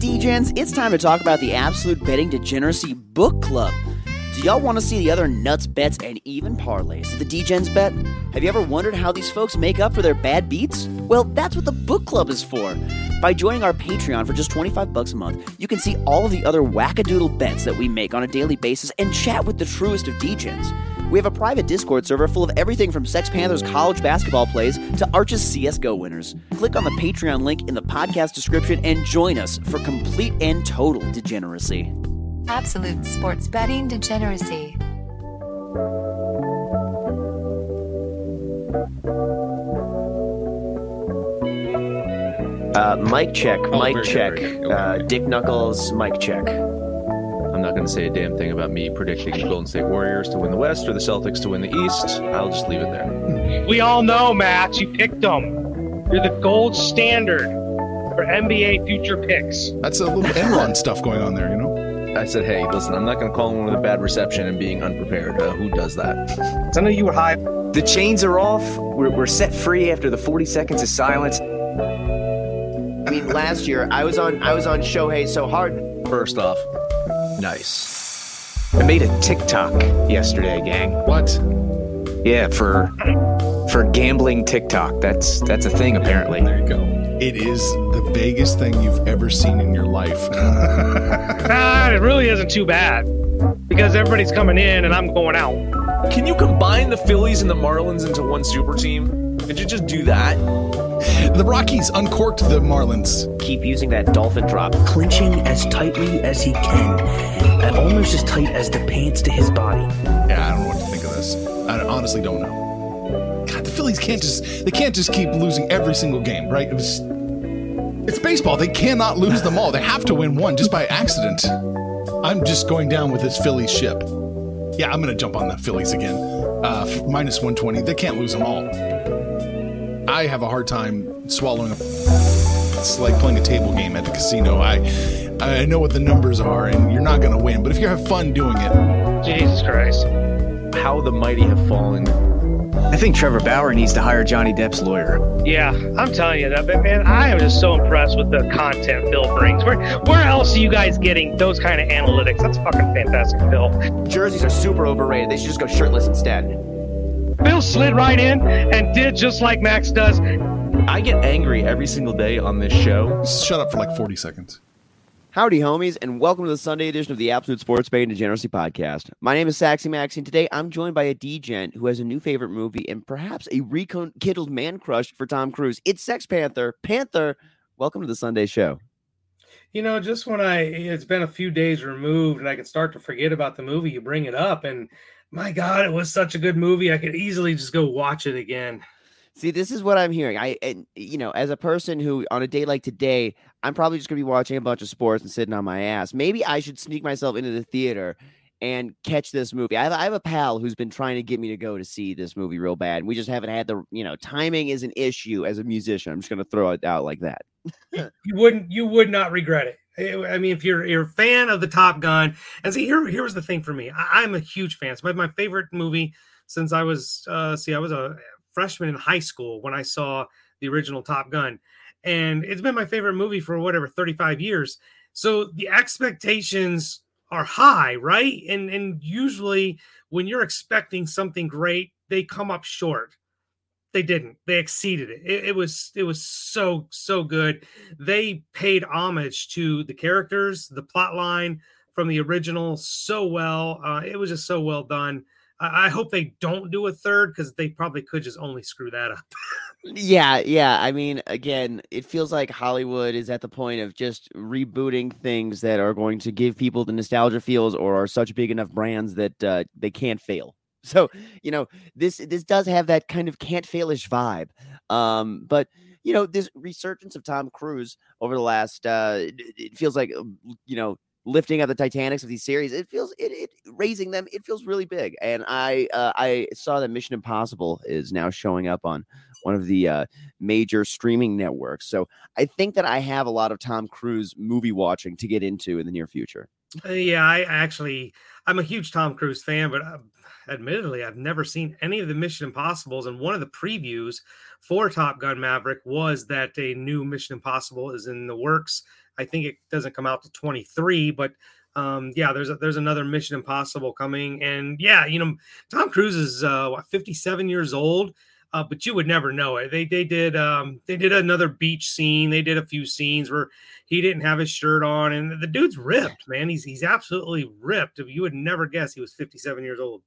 DGens, it's time to talk about the Absolute Betting Degeneracy Book Club. Do y'all want to see the other nuts bets and even parlays the DGens bet? Have you ever wondered how these folks make up for their bad beats? Well, that's what the book club is for. By joining our Patreon for just 25 bucks a month, you can see all of the other wackadoodle bets that we make on a daily basis and chat with the truest of DGens. We have a private Discord server full of everything from Sex Panthers college basketball plays to Arch's CSGO winners. Click on the Patreon link in the podcast description and join us for complete and total degeneracy. Absolute sports betting degeneracy. Uh, mic check, Oh, mic very check. very good. Okay. Uh, Dick Knuckles, mic check. I'm not going to say a damn thing about me predicting the Golden State Warriors to win the West or the Celtics to win the East. I'll just leave it there. We all know, Matt. You picked them. You're the gold standard for NBA future picks. That's a little Enron stuff going on there, you know? I said, hey, listen, I'm not going to call him with a bad reception and being unprepared. Uh, who does that? I know you were high. The chains are off. We're, we're set free after the 40 seconds of silence. I mean, last year I was on I was on Shohei so hard. First off, nice. I made a TikTok yesterday, gang. What? Yeah, for for gambling TikTok. That's that's a thing apparently. There you go. It is the biggest thing you've ever seen in your life. Ah, it really isn't too bad because everybody's coming in and I'm going out. Can you combine the Phillies and the Marlins into one super team? Could you just do that? The Rockies uncorked the Marlins. Keep using that dolphin drop. clinching as tightly as he can, and almost as tight as the pants to his body. Yeah, I don't know what to think of this. I honestly don't know. God, the Phillies can't just they can't just keep losing every single game, right? It was It's baseball. They cannot lose them all. They have to win one just by accident. I'm just going down with this Phillies ship. Yeah, I'm going to jump on the Phillies again. Uh, minus 120. They can't lose them all. I have a hard time swallowing a. It's like playing a table game at the casino. I I know what the numbers are, and you're not going to win. But if you have fun doing it, Jesus Christ. How the mighty have fallen. I think Trevor Bauer needs to hire Johnny Depp's lawyer. Yeah, I'm telling you that, but man, I am just so impressed with the content Bill brings. Where where else are you guys getting those kind of analytics? That's fucking fantastic, Bill. Jerseys are super overrated. They should just go shirtless instead. Bill slid right in and did just like Max does. I get angry every single day on this show. shut up for like 40 seconds. Howdy, homies, and welcome to the Sunday edition of the Absolute Sports Betting Degeneracy Podcast. My name is Saxy Max, and today I'm joined by a DGen who has a new favorite movie and perhaps a rekindled man crush for Tom Cruise. It's Sex Panther. Panther, welcome to the Sunday show. You know, just when I it's been a few days removed and I can start to forget about the movie, you bring it up, and my God, it was such a good movie. I could easily just go watch it again. See, this is what I'm hearing. I, and you know, as a person who on a day like today, I'm probably just gonna be watching a bunch of sports and sitting on my ass. Maybe I should sneak myself into the theater and catch this movie. I have, I have a pal who's been trying to get me to go to see this movie real bad. And we just haven't had the, you know, timing is an issue as a musician. I'm just gonna throw it out like that. you wouldn't you would not regret it. I mean, if you're you're a fan of the Top Gun, and see here here was the thing for me. I, I'm a huge fan. It's my, my favorite movie since I was uh see I was a freshman in high school when I saw the original Top Gun, and it's been my favorite movie for whatever 35 years. So the expectations are high, right? And and usually when you're expecting something great, they come up short. They didn't. They exceeded it. it. It was it was so so good. They paid homage to the characters, the plot line from the original so well. Uh, it was just so well done. I, I hope they don't do a third because they probably could just only screw that up. Yeah, yeah. I mean, again, it feels like Hollywood is at the point of just rebooting things that are going to give people the nostalgia feels or are such big enough brands that uh, they can't fail. So, you know, this this does have that kind of can't failish vibe. Um, but you know, this resurgence of Tom Cruise over the last uh it, it feels like um, you know, lifting up the Titanics of these series, it feels it, it raising them, it feels really big. And I uh, I saw that Mission Impossible is now showing up on one of the uh, major streaming networks. So I think that I have a lot of Tom Cruise movie watching to get into in the near future. Uh, yeah, I actually I'm a huge Tom Cruise fan, but uh, admittedly, I've never seen any of the Mission Impossibles. And one of the previews for Top Gun Maverick was that a new Mission Impossible is in the works. I think it doesn't come out to 23, but um, yeah, there's a, there's another Mission Impossible coming, and yeah, you know, Tom Cruise is uh, what, 57 years old. Uh, but you would never know it. They they did um they did another beach scene. They did a few scenes where he didn't have his shirt on, and the dude's ripped, man. He's he's absolutely ripped. You would never guess he was 57 years old.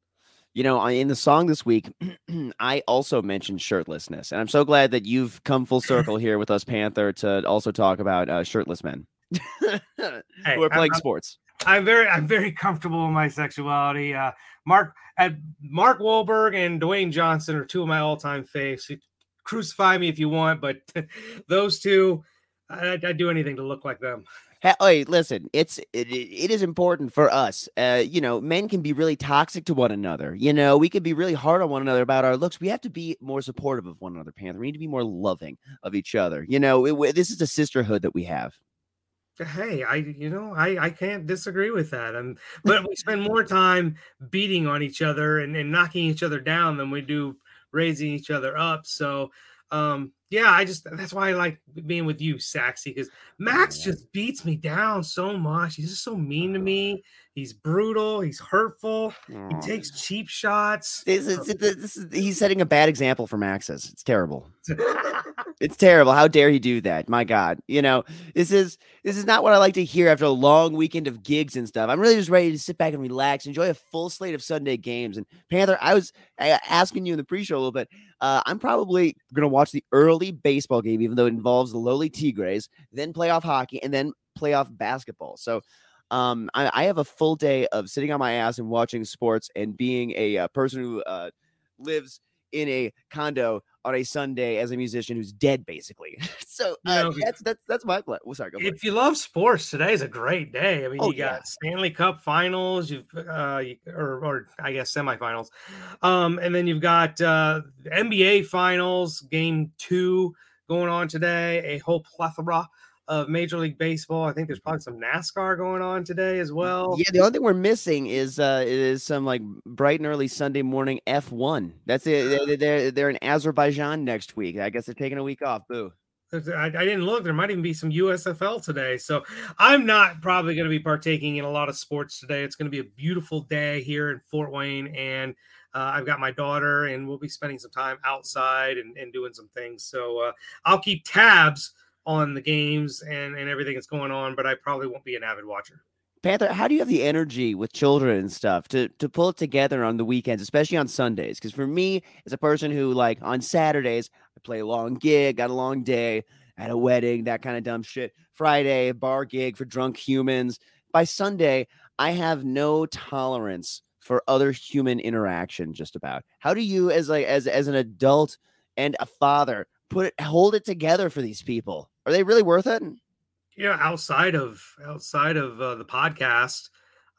You know, in the song this week, I also mentioned shirtlessness, and I'm so glad that you've come full circle here with us, Panther, to also talk about uh, shirtless men hey, who are playing I'm, sports. I'm very, I'm very comfortable in my sexuality. Uh, Mark, at Mark Wahlberg and Dwayne Johnson are two of my all-time faves. Crucify me if you want, but those two, I, I'd do anything to look like them. Hey, listen, it's it, it is important for us. Uh, you know, men can be really toxic to one another. You know, we can be really hard on one another about our looks. We have to be more supportive of one another, Panther. We need to be more loving of each other. You know, it, this is a sisterhood that we have. Hey, I you know I I can't disagree with that. And but we spend more time beating on each other and, and knocking each other down than we do raising each other up. So um yeah, I just that's why I like being with you, Saxy, because Max just beats me down so much. He's just so mean to me. He's brutal. He's hurtful. He takes cheap shots. This is, this is, he's setting a bad example for Max's. It's terrible. it's terrible. How dare he do that? My God, you know this is this is not what I like to hear after a long weekend of gigs and stuff. I'm really just ready to sit back and relax, enjoy a full slate of Sunday games. And Panther, I was asking you in the pre-show a little bit. Uh, I'm probably gonna watch the early baseball game, even though it involves the lowly Tigres, then playoff hockey, and then playoff basketball. So um, I, I, have a full day of sitting on my ass and watching sports and being a, a uh, person who uh, lives in a condo on a Sunday as a musician who's dead, basically. so uh, you know, that's that's that's my plan. Oh, sorry, if you love sports, today is a great day. I mean, oh, you got yeah. Stanley Cup Finals, you've uh, or or I guess semifinals, um, and then you've got uh, NBA Finals, Game Two going on today. A whole plethora of Major League Baseball. I think there's probably some NASCAR going on today as well. Yeah, the only thing we're missing is uh is some like bright and early Sunday morning F1. That's it. They're they're in Azerbaijan next week. I guess they're taking a week off. Boo. I, I, didn't look. There might even be some USFL today. So I'm not probably going to be partaking in a lot of sports today. It's going to be a beautiful day here in Fort Wayne. And uh, I've got my daughter, and we'll be spending some time outside and, and doing some things. So uh, I'll keep tabs on the games and, and everything that's going on, but I probably won't be an avid watcher. Panther, how do you have the energy with children and stuff to to pull it together on the weekends, especially on Sundays? Because for me, as a person who like on Saturdays, I play a long gig, got a long day at a wedding, that kind of dumb shit. Friday, bar gig for drunk humans. By Sunday, I have no tolerance for other human interaction. Just about. How do you, as like as as an adult and a father, put it hold it together for these people? Are they really worth it? You know, outside of outside of uh, the podcast,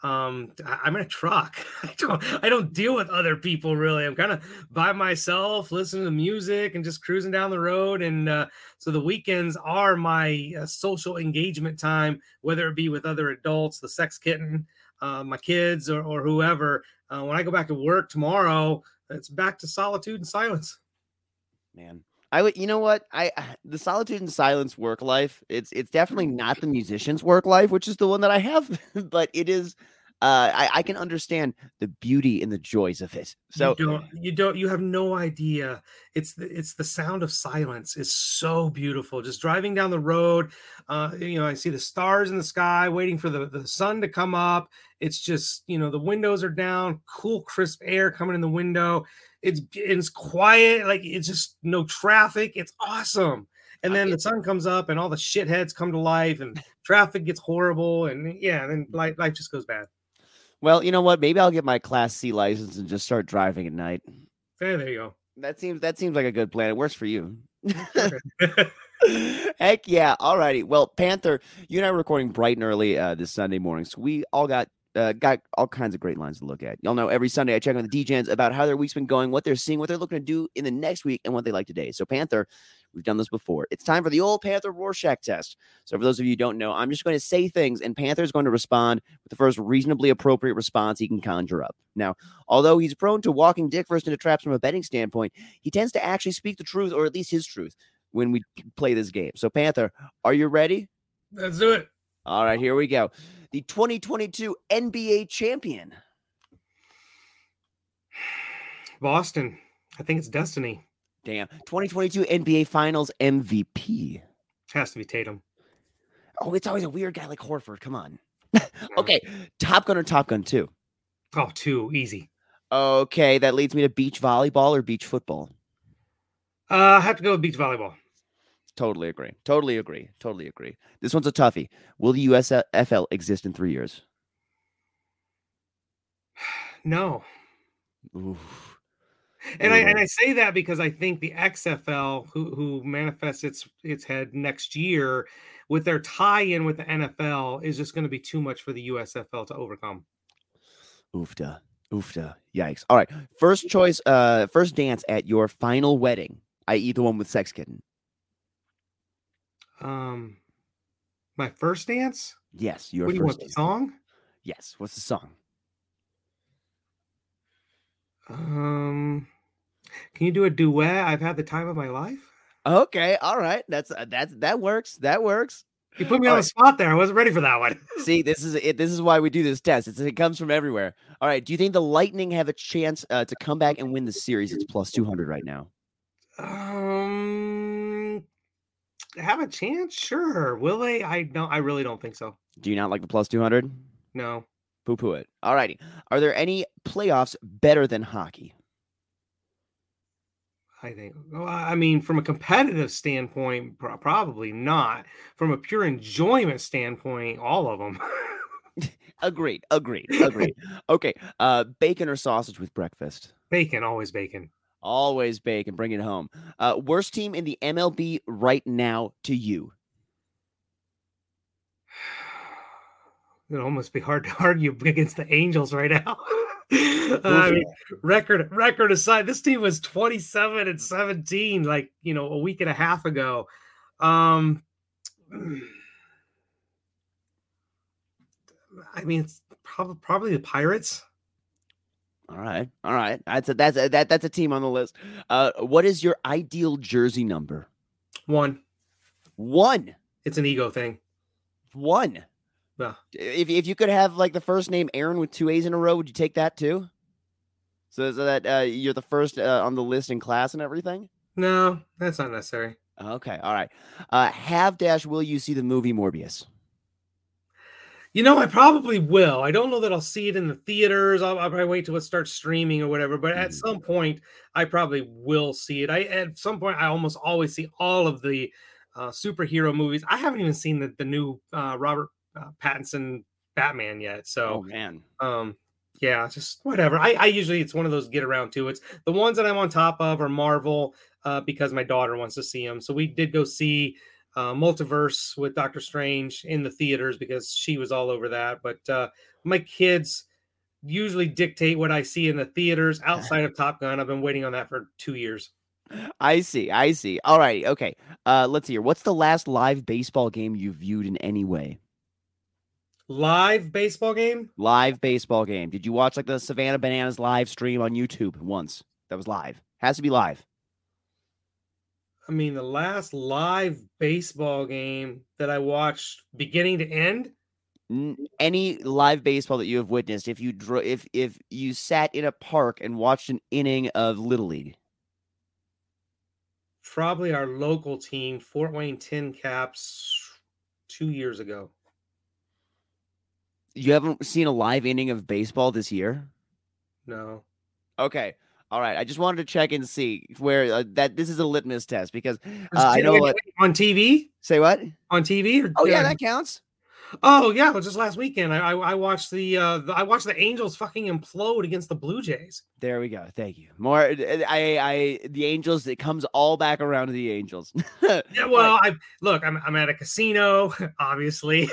um, I, am in a truck. I don't I don't deal with other people really. I'm kind of by myself, listening to music and just cruising down the road. And uh, so the weekends are my uh, social engagement time, whether it be with other adults, the sex kitten, uh, my kids, or, or whoever. Uh, when I go back to work tomorrow, it's back to solitude and silence. Man, I would, you know what? I the solitude and silence work life. It's it's definitely not the musician's work life, which is the one that I have, but it is uh, I, I can understand the beauty and the joys of it. So you don't you don't you have no idea. It's the it's the sound of silence is so beautiful. Just driving down the road, uh, you know, I see the stars in the sky, waiting for the, the sun to come up. It's just, you know, the windows are down, cool, crisp air coming in the window. It's it's quiet, like it's just no traffic. It's awesome. And then the sun comes up and all the shitheads come to life and traffic gets horrible. And yeah, then life, life just goes bad. Well, you know what? Maybe I'll get my Class C license and just start driving at night. There, there you go. That seems that seems like a good plan. It works for you. Heck yeah! Alrighty. Well, Panther, you and I were recording bright and early uh, this Sunday morning, so we all got uh, got all kinds of great lines to look at. Y'all know every Sunday I check on the DGens about how their week's been going, what they're seeing, what they're looking to do in the next week, and what they like today. So, Panther, we've done this before. It's time for the old Panther Rorschach test. So, for those of you who don't know, I'm just going to say things, and Panther's going to respond with the first reasonably appropriate response he can conjure up. Now, although he's prone to walking dick first into traps from a betting standpoint, he tends to actually speak the truth, or at least his truth, when we play this game. So, Panther, are you ready? Let's do it. All right, here we go the 2022 NBA champion? Boston. I think it's Destiny. Damn. 2022 NBA Finals MVP. Has to be Tatum. Oh, it's always a weird guy like Horford. Come on. okay. Top Gun or Top Gun 2? Oh, two. Easy. Okay. That leads me to beach volleyball or beach football? Uh, I have to go with beach volleyball. Totally agree. Totally agree. Totally agree. This one's a toughie. Will the USFL exist in three years? No. Oof. And I and I say that because I think the XFL, who who manifests its its head next year, with their tie-in with the NFL, is just going to be too much for the USFL to overcome. Oofda, oofda, yikes! All right, first choice, uh, first dance at your final wedding, i.e., the one with sex kitten. Um, my first dance. Yes, your what do you song? Yes. What's the song? Um, can you do a duet? I've had the time of my life. Okay, all right. That's uh, that's that works. That works. You put me all on right. the spot there. I wasn't ready for that one. See, this is it. This is why we do this test. It's, it comes from everywhere. All right. Do you think the Lightning have a chance uh, to come back and win the series? It's plus two hundred right now. Um, have a chance? Sure. Will they? I don't. I really don't think so. Do you not like the plus two hundred? No. Poo poo it. All righty. Are there any playoffs better than hockey? I think. Well, I mean, from a competitive standpoint, probably not. From a pure enjoyment standpoint, all of them. agreed. Agreed. Agreed. okay. Uh, bacon or sausage with breakfast? Bacon. Always bacon. Always bake and Bring it home. Uh, worst team in the MLB right now to you? It'd almost be hard to argue against the Angels right now. I mean, record record aside, this team was 27 and 17, like you know, a week and a half ago. Um I mean, it's probably probably the Pirates. All right, all right. That's a that's a, that that's a team on the list. Uh, what is your ideal jersey number? One. One. It's an ego thing. One. Yeah. If if you could have like the first name Aaron with two A's in a row, would you take that too? So, so that uh, you're the first uh, on the list in class and everything. No, that's not necessary. Okay, all right. Uh, have dash. Will you see the movie Morbius? You know, I probably will. I don't know that I'll see it in the theaters. I'll, I'll probably wait till it starts streaming or whatever. But at some mm. point, I probably will see it. I at some point, I almost always see all of the uh, superhero movies. I haven't even seen the the new uh, Robert uh, Pattinson Batman yet. So, oh man, um, yeah, just whatever. I, I usually it's one of those get around to. It's the ones that I'm on top of are Marvel uh, because my daughter wants to see them. So we did go see uh, Multiverse with Doctor Strange in the theaters because she was all over that. But uh, my kids usually dictate what I see in the theaters outside of Top Gun. I've been waiting on that for two years. I see. I see. All right. Okay. Uh, let's hear. What's the last live baseball game you viewed in any way? Live baseball game? Live baseball game. Did you watch like the Savannah Bananas live stream on YouTube once? That was live. Has to be live. I mean, the last live baseball game that I watched beginning to end. Any live baseball that you have witnessed, if you dro- if if you sat in a park and watched an inning of Little League, Probably our local team, Fort Wayne Tin Caps, two years ago. you haven't seen a live inning of baseball this year. No. Okay. All right. I just wanted to check and see where uh, that this is a litmus test because uh, I know what. on TV. Say what? On TV. Or, Oh yeah, uh, that counts. Oh yeah, it was just last weekend. I I, I watched the, uh, the I watched the Angels fucking implode against the Blue Jays. There we go. Thank you. More. I. I. The Angels. It comes all back around to the Angels. Yeah, well, I look, I'm I'm at a casino, obviously,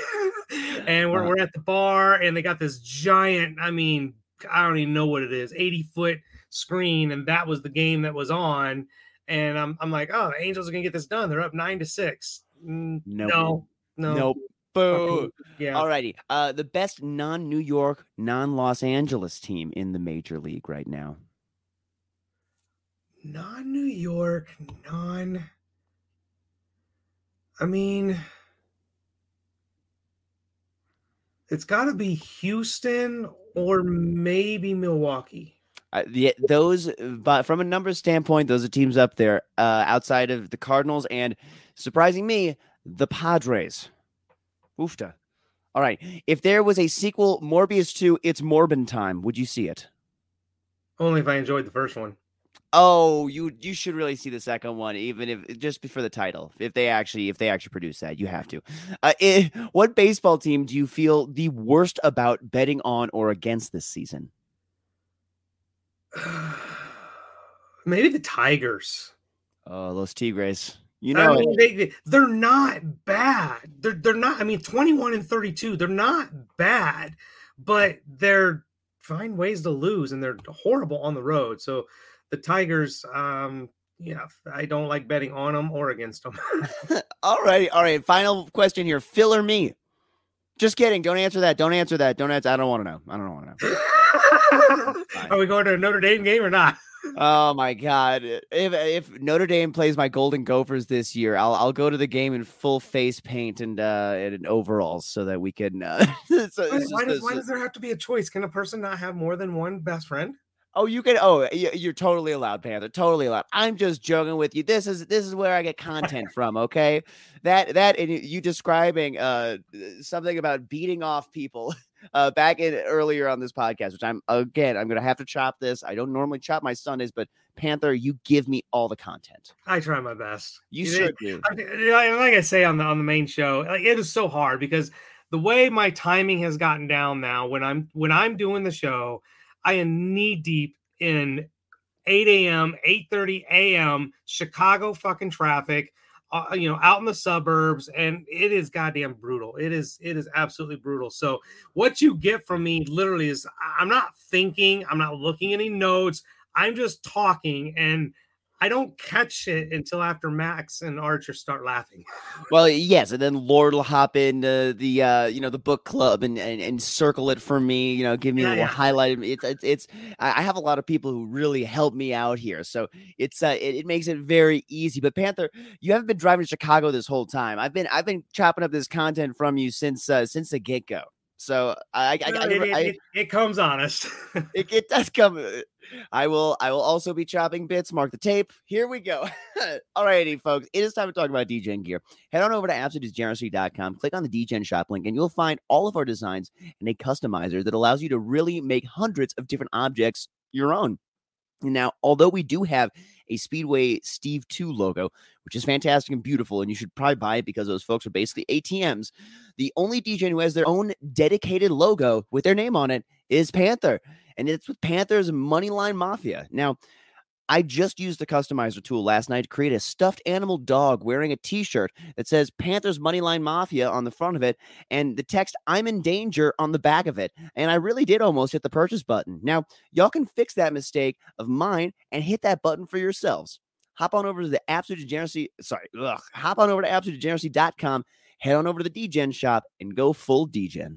and we're Uh-huh. we're at the bar, and they got this giant. I mean, I don't even know what it is, 80 foot screen, and that was the game that was on. And I'm I'm like, oh, the Angels are gonna get this done. They're up nine to six. Mm, Nope. No, no, Nope. fucking- Boo. yeah. Alrighty. Uh, the best non-New York, non-Los Angeles team in the major league right now. non New York, non. I mean, it's got to be Houston or maybe Milwaukee. Uh, the, those, but from a numbers standpoint, those are teams up there uh, outside of the Cardinals and, surprising me, the Padres. Oofta. All right. If there was a sequel, Morbius 2, It's Morbin Time, would you see it? Only if I enjoyed the first one. Oh, you you should really see the second one, even if just for the title. If they actually if they actually produce that, you have to. Uh, eh, what baseball team do you feel the worst about betting on or against this season? Maybe the Tigers. Oh, those Tigres. You I know, mean, they, they they're not bad. They're they're not. I mean, twenty one and thirty two. They're not bad, but they're find ways to lose, and they're horrible on the road. So the Tigers, um, yeah, I don't like betting on them or against them. all right, all right. Final question here: Phil or me? Just kidding. Don't answer that. Don't answer that. Don't answer. I don't want to know. I don't want to know. Are we going to a Notre Dame game or not? Oh my god! If if Notre Dame plays my Golden Gophers this year, I'll I'll go to the game in full face paint and uh and overalls so that we can. Uh, so- Why, so- why does, why does there have to be a choice? Can a person not have more than one best friend? Oh, you can. Oh, you're totally allowed, Panther. Totally allowed. I'm just joking with you. This is this is where I get content from. Okay, that that and you- you describing uh something about beating off people uh back in earlier on this podcast, which I'm again I'm gonna have to chop this. I don't normally chop my Sundays, but Panther, you give me all the content. I try my best. You know, should do. I- like I say on the on the main show, like it is so hard because the way my timing has gotten down now, when I'm when I'm doing the show, I am knee deep in 8 a.m., 8:30 a.m. Chicago fucking traffic, uh, you know, out in the suburbs, and it is goddamn brutal. It is it is absolutely brutal. So what you get from me literally is I'm not thinking, I'm not looking any notes, I'm just talking and. I don't catch it until after Max and Archer start laughing. Well, yes, and then Lord will hop in uh, the uh, you know the book club and, and and circle it for me. You know, give me Yeah, a little yeah. highlight. It's it's it's. I I have a lot of people who really help me out here, so it's uh it, it makes it very easy. But Panther, you haven't been driving to Chicago this whole time. I've been I've been chopping up this content from you since uh, since the get go. So I I, I, it, it- it- comes honest. it, it does come. uh, I will. I will also be chopping bits. Mark the tape. Here we go. Alrighty, folks. It is time to talk about DGen gear. Head on over to absolutedegeneracy.com. Click on the DGen shop link, and you'll find all of our designs and a customizer that allows you to really make hundreds of different objects your own. Now, although we do have a Speedway Steve 2 logo, which is fantastic and beautiful, and you should probably buy it because those folks are basically ATMs, the only DGen who has their own dedicated logo with their name on it is Panther. And it's with Panther's Moneyline Mafia. Now, I just used the customizer tool last night to create a stuffed animal dog wearing a t shirt that says Panther's Moneyline Mafia on the front of it and the text I'm in danger on the back of it. And I really did almost hit the purchase button. Now, y'all can fix that mistake of mine and hit that button for yourselves. Hop on over to the Absolute Degeneracy. Sorry, ugh, hop on over to absolutedegeneracy.com, head on over to the DGen shop, and go full DGen.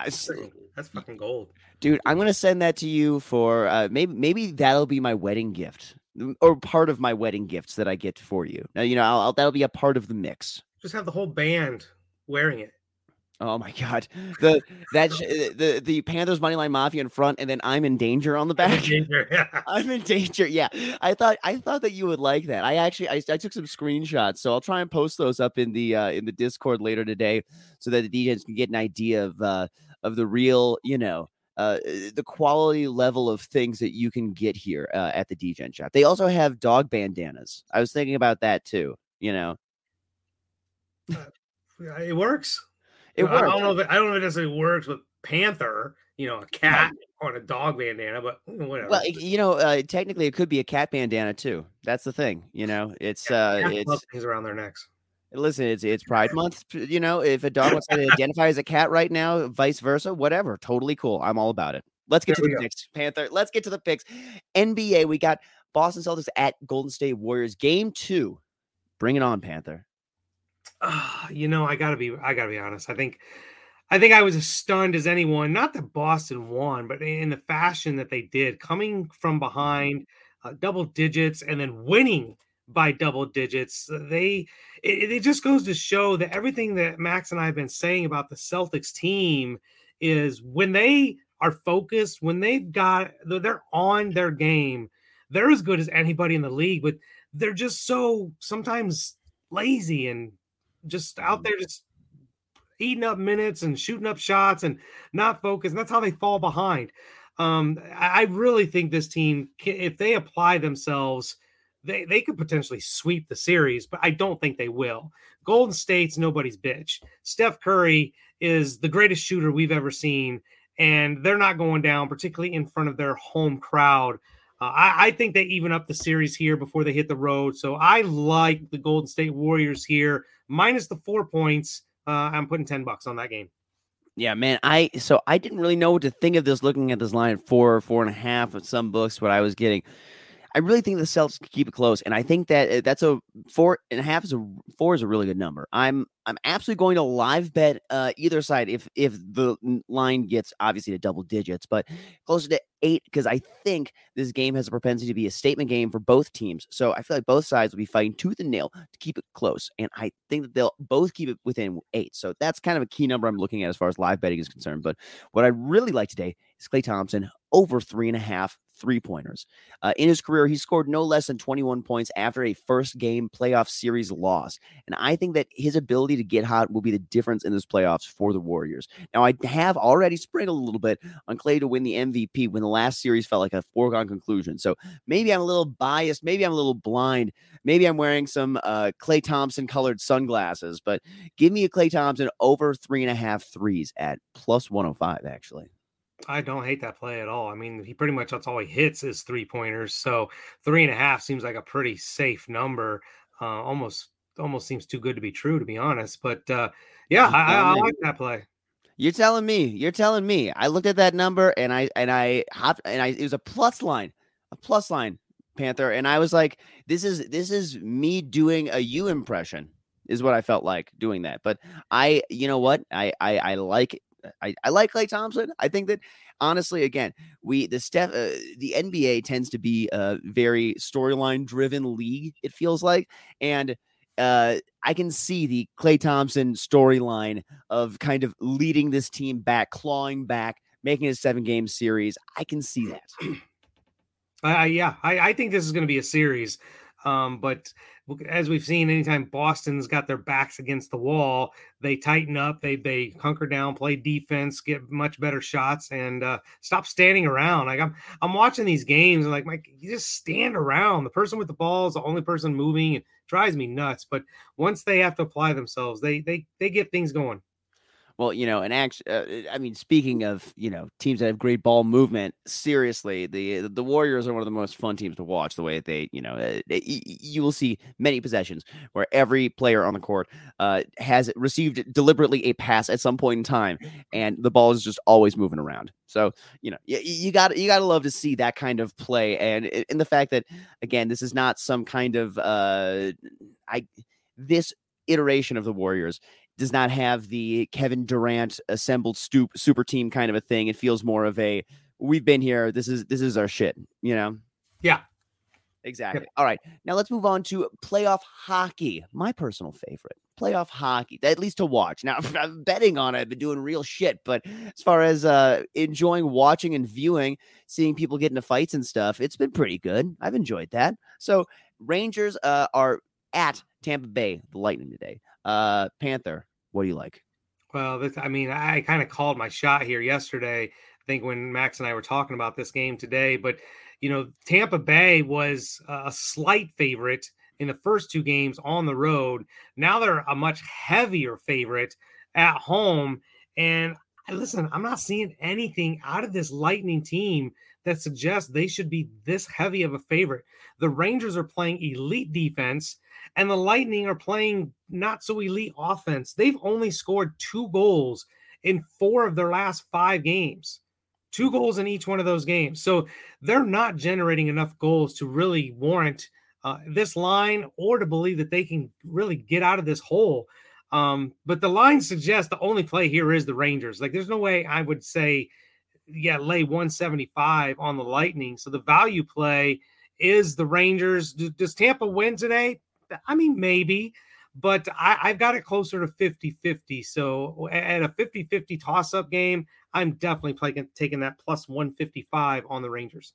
I s- That's fucking gold. dude, I'm gonna send that to you for uh, maybe maybe that'll be my wedding gift mm, or part of my wedding gifts that I get for you. Now you know I'll, I'll, that'll be a part of the mix. Just have the whole band wearing it. Oh my god, the that uh, the the Panthers moneyline mafia in front, and then I'm in danger on the back. Yeah. I'm in danger. Yeah, I thought I thought that you would like that. I actually I, I took some screenshots, so I'll try and post those up in the uh, in the Discord later today, so that the DGens can get an idea of uh, of the real, you know, uh, the quality level of things that you can get here uh, at the DGen shop. They also have dog bandanas. I was thinking about that too. You know, It works. it I works. don't know if it, I don't know if it necessarily works with Panther, you know, a cat on a dog bandana, but mm, whatever. Well, you know, uh, technically, it could be a cat bandana too. That's the thing. You know, it's uh, it's things around their necks. Listen, it's it's Pride Month. You know, if a dog wants to identify as a cat right now, vice versa, whatever, totally cool. I'm all about it. Let's get There to the go. picks, Panther. Let's get to the picks. NBA, we got Boston Celtics at Golden State Warriors. Game two. Bring it on, Panther. Ah, you know, I gotta be I gotta be honest. I think I think I was as stunned as anyone, not that Boston won, but in the fashion that they did, coming from behind uh, double digits and then winning by double digits. uh, They it, it just goes to show that everything that Max and I have been saying about the Celtics team is when they are focused, when they've got they're on their game, they're as good as anybody in the league, but they're just so sometimes lazy and just out there just eating up minutes and shooting up shots and not focused. And that's how they fall behind. Um, I, really think this team, if they apply themselves, they, they could potentially sweep the series, but I don't think they will. Golden State's nobody's bitch. Steph Curry is the greatest shooter we've ever seen, and they're not going down, particularly in front of their home crowd. Uh, I, I think they even up the series here before they hit the road. So I like the Golden State Warriors here, minus the four points. Uh, I'm putting 10 bucks on that game. Yeah, man. I so I didn't really know what to think of this looking at this line four, four and a half of some books, what I was getting. I really think the Celtics can keep it close, and I think that uh, that's a four and a half is a four is a really good number. I'm I'm absolutely going to live bet uh, either side if if the line gets obviously to double digits, but closer to eight because I think this game has a propensity to be a statement game for both teams. So I feel like both sides will be fighting tooth and nail to keep it close, and I think that they'll both keep it within eight. So that's kind of a key number I'm looking at as far as live betting is concerned. But what I really like today is Klay Thompson over three and a half three pointers. Uh, in his career, he scored no less than 21 points after a first game playoff series loss. And I think that his ability to get hot will be the difference in this playoffs for the Warriors. Now, I have already sprinkled a little bit on Klay to win the MVP when the last series felt like a foregone conclusion. So maybe I'm a little biased. Maybe I'm a little blind. Maybe I'm wearing some uh, Klay Thompson colored sunglasses, but give me a Klay Thompson over three and a half threes at plus 105, actually. I don't hate that play at all. I mean, he pretty much that's all he hits is three pointers. So three and a half seems like a pretty safe number. Uh, almost almost seems too good to be true, to be honest. But uh, yeah, I, I, I telling me? like that play. You're telling me. You're telling me. I looked at that number and I and I hopped and I it was a plus line, a plus line, Panther, and I was like, this is this is me doing a you impression, is what I felt like doing that. But I, you know what, I I, I like I, I like Klay Thompson. I think that honestly, again, we the Steph uh, the NBA tends to be a very storyline driven league. It feels like, and uh, I can see the Klay Thompson storyline of kind of leading this team back, clawing back, making a seven game series. I can see that. I yeah, I, I think this is going to be a series. Um, but as we've seen, anytime Boston's got their backs against the wall, they tighten up, they they hunker down, play defense, get much better shots, and uh, stop standing around. Like I'm I'm watching these games, and like Mike, you just stand around. The person with the ball is the only person moving. It drives me nuts. But once they have to apply themselves, they they they get things going. Well, you know, and actually, uh, I mean, speaking of you know teams that have great ball movement, seriously, the the Warriors are one of the most fun teams to watch. The way that they, you know, uh, you will see many possessions where every player on the court uh, has received deliberately a pass at some point in time, and the ball is just always moving around. So you know, you, you got you got to love to see that kind of play, and in the fact that again, this is not some kind of uh, I this iteration of the Warriors does not have the Kevin Durant assembled stoop super team kind of a thing. It feels more of a we've been here. This is this is our shit, you know? Yeah. Exactly. All right. Now let's move on to playoff hockey. My personal favorite. Playoff hockey, at least to watch. Now, I'm betting on it. I've been doing real shit, but as far as uh enjoying watching and viewing, seeing people get into fights and stuff, it's been pretty good. I've enjoyed that. So, Rangers uh, are at Tampa Bay, the Lightning today. Uh Panther, what do you like? Well, this, I mean, I kind of called my shot here yesterday. I think when Max and I were talking about this game today, but you know, Tampa Bay was a slight favorite in the first two games on the road. Now they're a much heavier favorite at home. And listen, I'm not seeing anything out of this Lightning team that suggests they should be this heavy of a favorite. The Rangers are playing elite defense and the Lightning are playing not so elite offense. They've only scored two goals in four of their last five games, two goals in each one of those games. So they're not generating enough goals to really warrant uh, this line or to believe that they can really get out of this hole. Um, but the line suggests the only play here is the Rangers. Like, there's no way I would say, yeah, lay 175 on the Lightning. So the value play is the Rangers. Does Tampa win today? I mean, maybe, but I, have got it closer to 50 50. So at a 50 50 toss up game, I'm definitely playing, taking that plus 155 on the Rangers.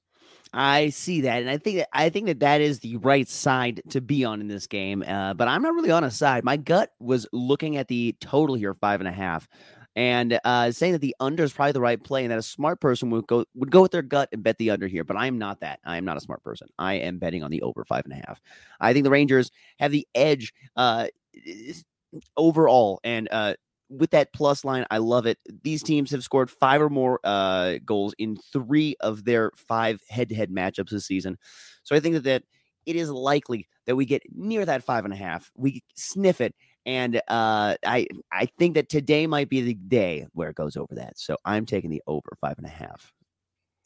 I see that, and I think that I think that that is the right side to be on in this game. Uh, but I'm not really on a side. My gut was looking at the total here, five and a half and uh, saying that the under is probably the right play, and that a smart person would go would go with their gut and bet the under here. But I am not that. I am not a smart person. I am betting on the over five and a half. I think the Rangers have the edge uh, overall, and uh, with that plus line, I love it. These teams have scored five or more uh, goals in three of their five head-to-head matchups this season. So I think that that it is likely that we get near that five and a half. We sniff it, and uh, I I think that today might be the day where it goes over that. So I'm taking the over five and a half.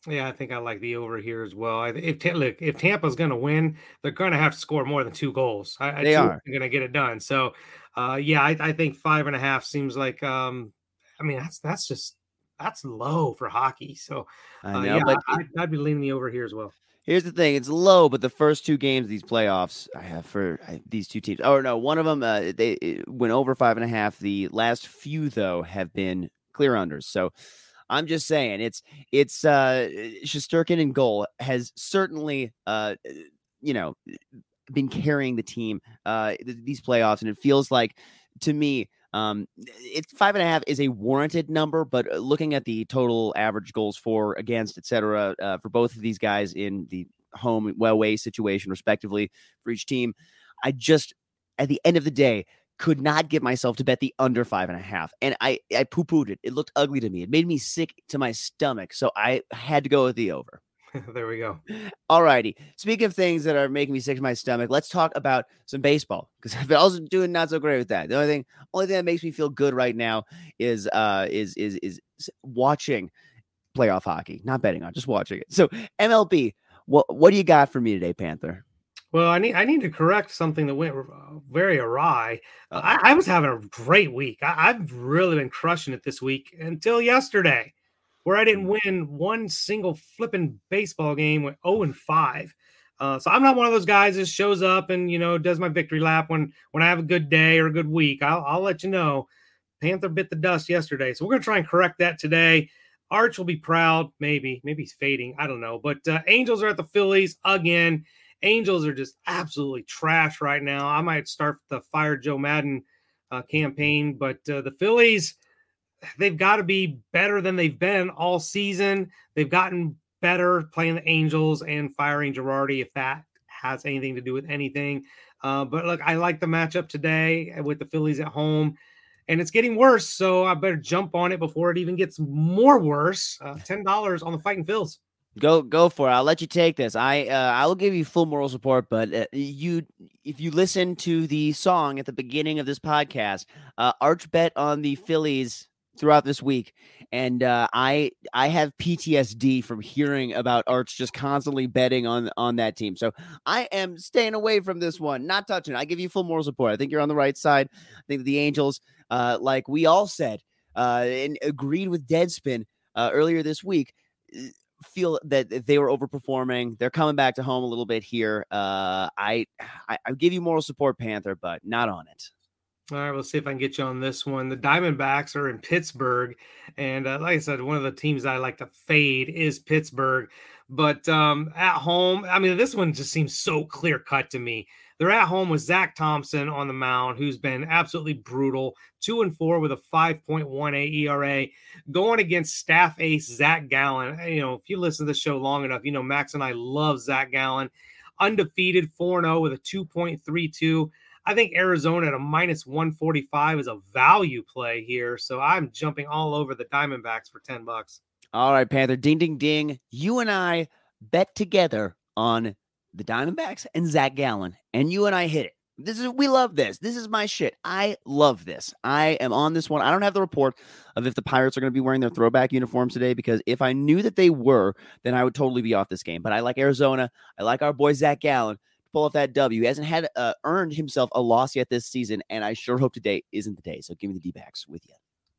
Yeah, I think I like the over here as well. If look, if Tampa's going to win, they're going to have to score more than two goals. I, they are going to get it done. So, uh, yeah, I, I, think five and a half seems like. Um, I mean, that's that's just that's low for hockey. So, uh, know, yeah, but I, I'd be leaning the over here as well. Here's the thing: it's low, but the first two games these playoffs, I have for these two teams. Oh no, one of them uh, they went over five and a half. The last few though have been clear unders. So I'm just saying, it's it's uh Shesterkin in goal has certainly uh you know been carrying the team uh these playoffs, and it feels like to me um, it's five and a half is a warranted number, but uh, looking at the total average goals for, against, etc., uh, for both of these guys in the home well away situation, respectively, for each team, I just at the end of the day could not get myself to bet the under five and a half, and I I poo pooed it. It looked ugly to me. It made me sick to my stomach, so I had to go with the over. there we go. All righty. Speaking of things that are making me sick to my stomach, let's talk about some baseball because I've been also doing not so great with that. The only thing, only thing that makes me feel good right now is uh is is is watching playoff hockey, not betting on, just watching it. So MLB, what what do you got for me today, Panther? Well, I need I need to correct something that went very awry. I, I was having a great week. I, I've really been crushing it this week until yesterday where I didn't mm. win one single flipping baseball game with 0 and 5. Uh, so I'm not one of those guys that shows up and you know does my victory lap when when I have a good day or a good week. I'll, I'll let you know. Panther bit the dust yesterday, so we're gonna try and correct that today. Arch will be proud, maybe, maybe he's fading, I don't know. But uh, Angels are at the Phillies again, Angels are just absolutely trash right now. I might start the fire Joe Maddon uh, campaign, but uh, the Phillies, they've got to be better than they've been all season. They've gotten better playing the Angels and firing Girardi, if that has anything to do with anything. Uh, but look, I like the matchup today with the Phillies at home, and it's getting worse. So I better jump on it before it even gets more worse. Uh, Ten dollars on the Fighting Phils. Go go for it. I'll let you take this. I uh, I will give you full moral support, but uh, you if you listen to the song at the beginning of this podcast, uh, Arch bet on the Phillies throughout this week, and uh, I I have PTSD from hearing about Arch just constantly betting on on that team. So I am staying away from this one, not touching. I give you full moral support. I think you're on the right side. I think the Angels, uh, like we all said, uh, and agreed with Deadspin uh, earlier this week. Feel that they were overperforming. They're coming back to home a little bit here. Uh, I, I I give you moral support, Panther, but not on it. All right, we'll see if I can get you on this one. The Diamondbacks are in Pittsburgh, and uh, like I said, one of the teams I like to fade is Pittsburgh. But um, at home, I mean, this one just seems so clear cut to me. They're at home with Zach Thompson on the mound, who's been absolutely brutal, two and four with a 5.18 ERA, going against staff ace Zach Gallen. You know, if you listen to the show long enough, you know Max and I love Zach Gallen, undefeated 4 0 with a 2.32. I think Arizona at a minus 145 is a value play here. So I'm jumping all over the Diamondbacks for 10 bucks. All right, Panther. Ding, ding, ding. You and I bet together on the Diamondbacks and Zach Gallen, and you and I hit it. This is we love this. This is my shit. I love this. I am on this one. I don't have the report of if the Pirates are going to be wearing their throwback uniforms today because if I knew that they were, then I would totally be off this game. But I like Arizona. I like our boy Zach Gallen pull off that W. He hasn't had uh, earned himself a loss yet this season, and I sure hope today isn't the day. So give me the D backs with you.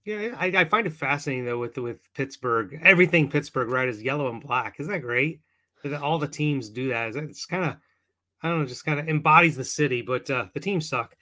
Yeah, I, I, find it fascinating though with with Pittsburgh. Everything Pittsburgh right is yellow and black. Isn't that great? That all the teams do that. It's kind of I don't know, just kind of embodies the city, but uh, the teams suck.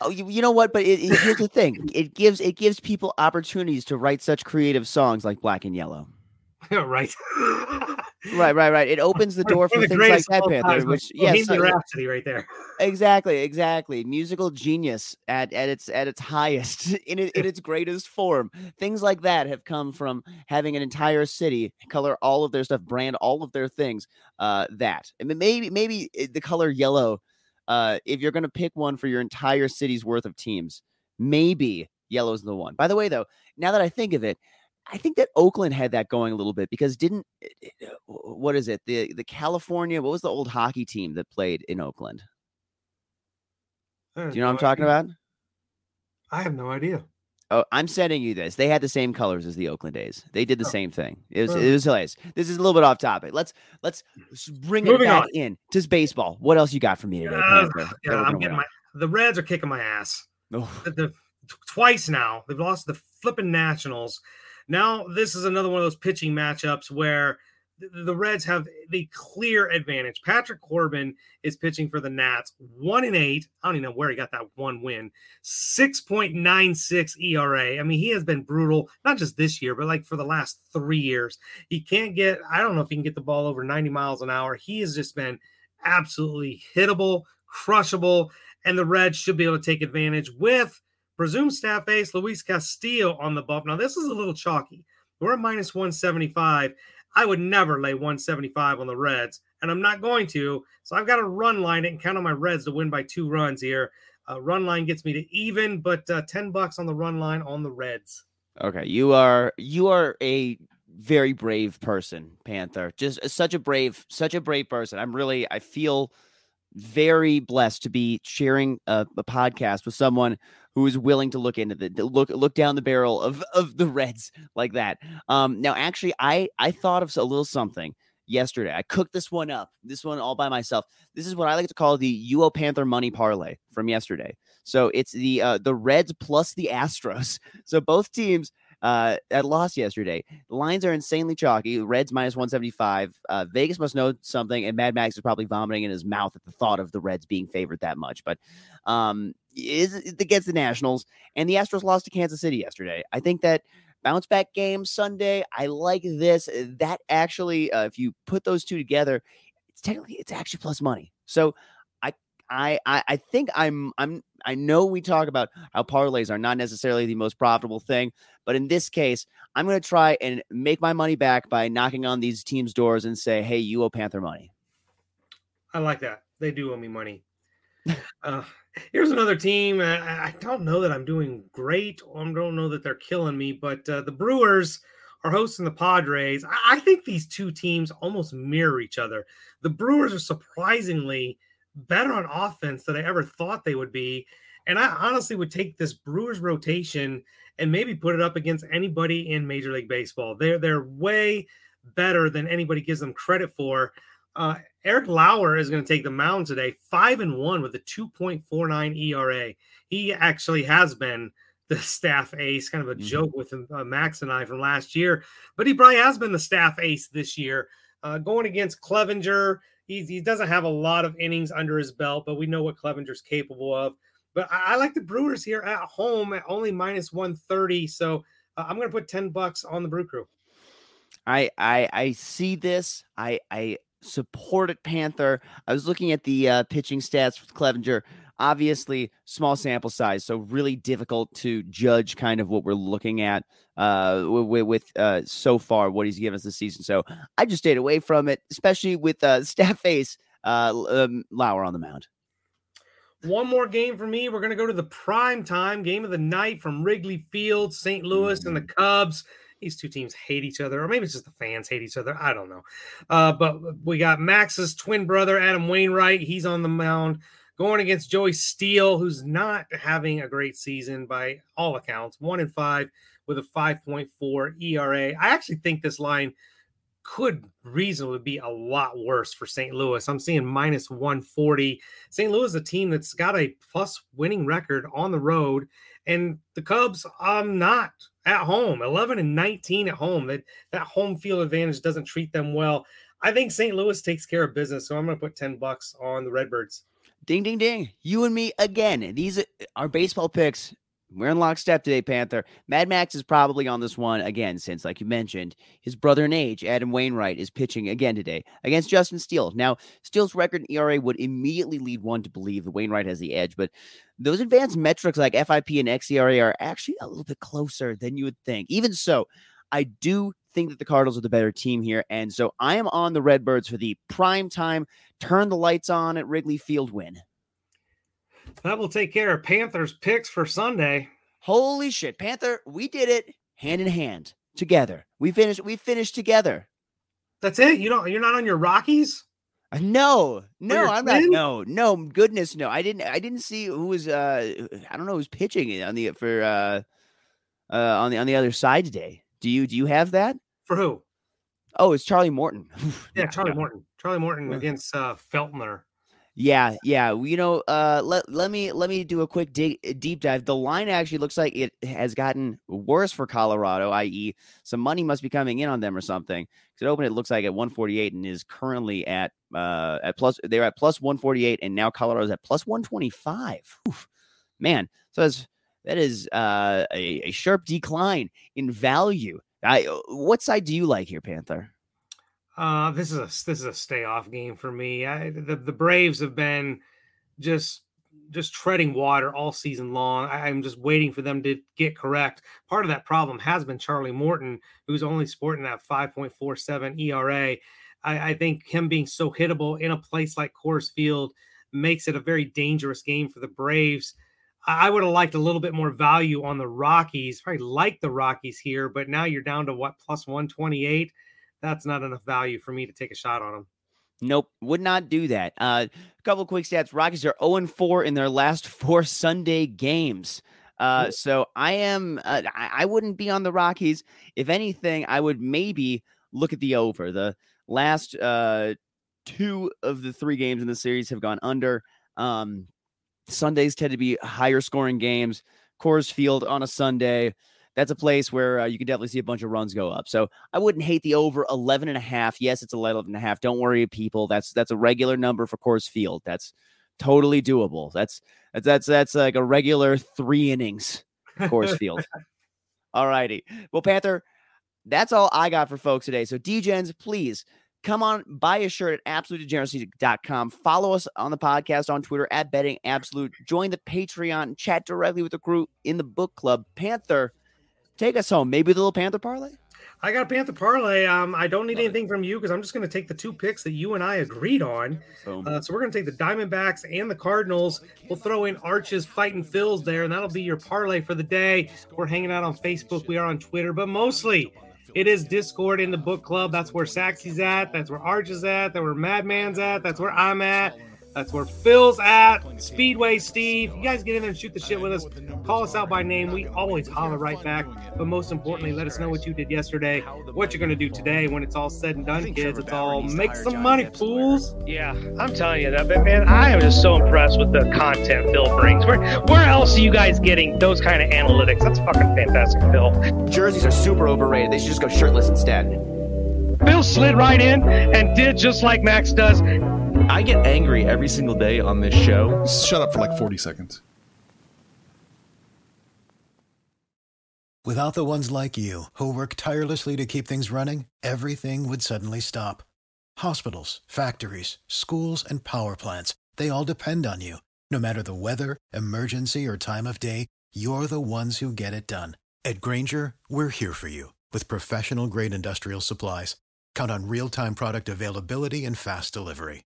Oh, you, you know what? But it, it, here's the thing: it gives it gives people opportunities to write such creative songs like Black and Yellow. right. right, right, right. It opens the door for things like that, Panther. Which, yes, yeah, Rhapsody right there. Exactly, exactly. Musical genius at, at its at its highest, in it, in its greatest form. Things like that have come from having an entire city color all of their stuff, brand all of their things. Uh, that I mean, maybe maybe eh, the color yellow. Uh, if you're going to pick one for your entire city's worth of teams, maybe yellow's the one. By the way, though, now that I think of it, I think that Oakland had that going a little bit because didn't eh, eh, what is it the the California what was the old hockey team that played in Oakland? Do you know what I'm talking idea. about? I have no idea. Oh, I'm sending you this. They had the same colors as the Oakland A's. They did the Oh. same thing. It was Oh. it was hilarious. This is a little bit off topic. Let's let's bring it back on. in to baseball. What else you got for me today? Uh, yeah, I'm getting my the Reds are kicking my ass. on? The, the- twice now they've lost the flipping Nationals. Now this is another one of those pitching matchups where the, Reds have the clear advantage. Patrick Corbin is pitching for the Nats, one and eight. I don't even know where he got that one win. Six point nine six ERA. I mean, he has been brutal, not just this year, but like for the last three years. He can't get. I don't know if he can get the ball over ninety miles an hour. He has just been absolutely hittable, crushable, and the Reds should be able to take advantage with presumed staff ace Luis Castillo on the bump. Now, this is a little chalky. We're at minus 175. I would never lay 175 on the Reds, and I'm not going to. So I've got to run line it and count on my Reds to win by two runs here. Uh, run line gets me to even, but uh, 10 bucks on the run line on the Reds. Okay, you are you are a very brave person, Panther. Just uh, such a brave, such a brave person. I'm really, I feel very blessed to be sharing a, a podcast with someone who is willing to look into the look look down the barrel of of the Reds like that. Um, now, actually, I I thought of a little something yesterday. I cooked this one up. This one all by myself. This is what I like to call the UO Panther money parlay from yesterday. So it's the uh, the Reds plus the Astros. So both teams uh, had lost yesterday. The lines are insanely chalky. Reds minus 175. Uh, Vegas must know something, and Mad Max is probably vomiting in his mouth at the thought of the Reds being favored that much. But um, is against the Nationals, and the Astros lost to Kansas City yesterday. I think that bounce back game Sunday. I like this. That actually, uh, if you put those two together, it's technically it's actually plus money. So I I I think I'm I'm I know we talk about how parlays are not necessarily the most profitable thing, but in this case, I'm going to try and make my money back by knocking on these teams' doors and say, "Hey, you owe Panther money." I like that. They do owe me money. Uh, here's another team. I, I, don't know that I'm doing great. I don't know that they're killing me, but uh, the Brewers are hosting the Padres. I, I think these two teams almost mirror each other. The Brewers are surprisingly better on offense than I ever thought they would be. And I honestly would take this Brewers rotation and maybe put it up against anybody in Major League Baseball. They're they're way better than anybody gives them credit for. Uh, Eric Lauer is going to take the mound today, five and one with a 2.49 ERA. He actually has been the staff ace, kind of a mm-hmm. joke with uh, Max and I from last year, but he probably has been the staff ace this year. Uh, going against Clevinger, he, he doesn't have a lot of innings under his belt, but we know what Clevinger's capable of. But I, I like the Brewers here at home at only minus 130. So uh, I'm going to put 10 bucks on the Brew Crew. I, I I see this. I I supported Panther. I was looking at the uh, pitching stats with Clevinger. Obviously, small sample size, so really difficult to judge kind of what we're looking at uh, with, with uh, so far what he's given us this season. So I just stayed away from it, especially with uh, staff face uh, um, Lauer on the mound. One more game for me. We're going to go to the prime time game of the night from Wrigley Field, St. Louis, mm-hmm. and the mm. Cubs these two teams hate each other, or maybe it's just the fans hate each other. I don't know. Uh, but we got Max's twin brother, Adam Wainwright. He's on the mound going against Joey Steele, who's not having a great season by all accounts. One in five with a 5.4 ERA. I actually think this line could reasonably be a lot worse for St. Louis. I'm seeing minus 140. St. Louis is a team that's got a plus winning record on the road, and the Cubs are not at home, 11 and 19 at home. That that home field advantage doesn't treat them well. I think St. Louis takes care of business, so I'm going to put 10 bucks on the Redbirds. Ding ding ding. You and me again. These are baseball picks we're in lockstep today, Panther. Mad Max is probably on this one again, since, like you mentioned, his brother in age, Adam Wainwright, is pitching again today against Justin Steele. Now, Steele's record in ERA would immediately lead one to believe that Wainwright has the edge, but those advanced metrics like FIP and xERA are actually a little bit closer than you would think. Even so, I do think that the Cardinals are the better team here. And so I am on the Redbirds for the prime time, turn the lights on at Wrigley Field win. That will take care of Panthers picks for Sunday. Holy shit, Panther! We did it hand in hand together. We finished. We finished together. That's it. You don't. You're not on your Rockies. Uh, no, no, I'm not. No, no, goodness, no. I didn't. I didn't see who was. Uh, I don't know who's pitching on the for uh, uh, on the on the other side today. Do you do you have that for who? Oh, it's Charlie Morton. yeah, Charlie Morton. Charlie Morton against uh, Feltner. Yeah, yeah. You know, uh, let let me let me do a quick dig, uh, deep dive. The line actually looks like it has gotten worse for Colorado, i.e., some money must be coming in on them or something. Because it opened, it looks like at 148 and is currently at uh at plus. They're at plus 148, and now Colorado's at plus 125. Oof. Man, so that's that is uh, a, a sharp decline in value. I uh, what side do you like here, Panther? Uh, this is a this is a stay off game for me. I, the the Braves have been just just treading water all season long. I, am just waiting for them to get correct. Part of that problem has been Charlie Morton, who's only sporting that 5.47 ERA. I, I think him being so hittable in a place like Coors Field makes it a very dangerous game for the Braves. I would have liked a little bit more value on the Rockies. Probably like the Rockies here, but now you're down to what plus 128 that's not enough value for me to take a shot on them. Nope, would not do that. Uh, a couple quick stats: Rockies are 0 4 in their last four Sunday games. Uh, so I am. Uh, I, I wouldn't be on the Rockies. If anything, I would maybe look at the over. The last uh, two of the three games in the series have gone under. Um, Sundays tend to be higher scoring games. Coors Field on a Sunday that's a place where uh, you can definitely see a bunch of runs go up. So I wouldn't hate the over 11 and a half. Yes, it's 11 and a half. Don't worry, people. That's that's a regular number for Coors Field. That's totally doable. That's that's that's that's like a regular three innings Coors Field. all righty. Well, Panther, that's all I got for folks today. So, DGens, please Come on, buy a shirt at absolutedegeneracy.com. Follow us on the podcast on Twitter at Betting Absolute. Join the Patreon. Chat directly with the crew in the book club. Panther, take us home. Maybe the little Panther parlay? I got a Panther parlay. Um, I don't need anything from you because I'm just going to take the two picks that you and I agreed on. Uh, so we're going to take the Diamondbacks and the Cardinals. We'll throw in Arches fighting Phils there, and that'll be your parlay for the day. We're hanging out on Facebook. We are on Twitter, but mostly it is Discord in the book club. That's where Saxy's at. That's where Arch is at. That's where Madman's at. That's where I'm at. That's where Phil's at. Speedway Steve. You guys get in there and shoot the shit with us. Call us out by name. We always holler right back. But most importantly, let us know what you did yesterday, what you're going to do today when it's all said and done, kids. It's all make some money, fools. Yeah, I'm telling you that, but man, I am just so impressed with the content Phil brings. Where where else are you guys getting those kind of analytics? That's fucking fantastic, Phil. Jerseys are super overrated. They should just go shirtless instead. Phil slid right in and did just like Max does. I get angry every single day on this show. Shut up for like 40 seconds. Without the ones like you, who work tirelessly to keep things running, everything would suddenly stop. Hospitals, factories, schools, and power plants, they all depend on you. No matter the weather, emergency, or time of day, you're the ones who get it done. At Grainger, we're here for you with professional grade industrial supplies. Count on real time product availability and fast delivery.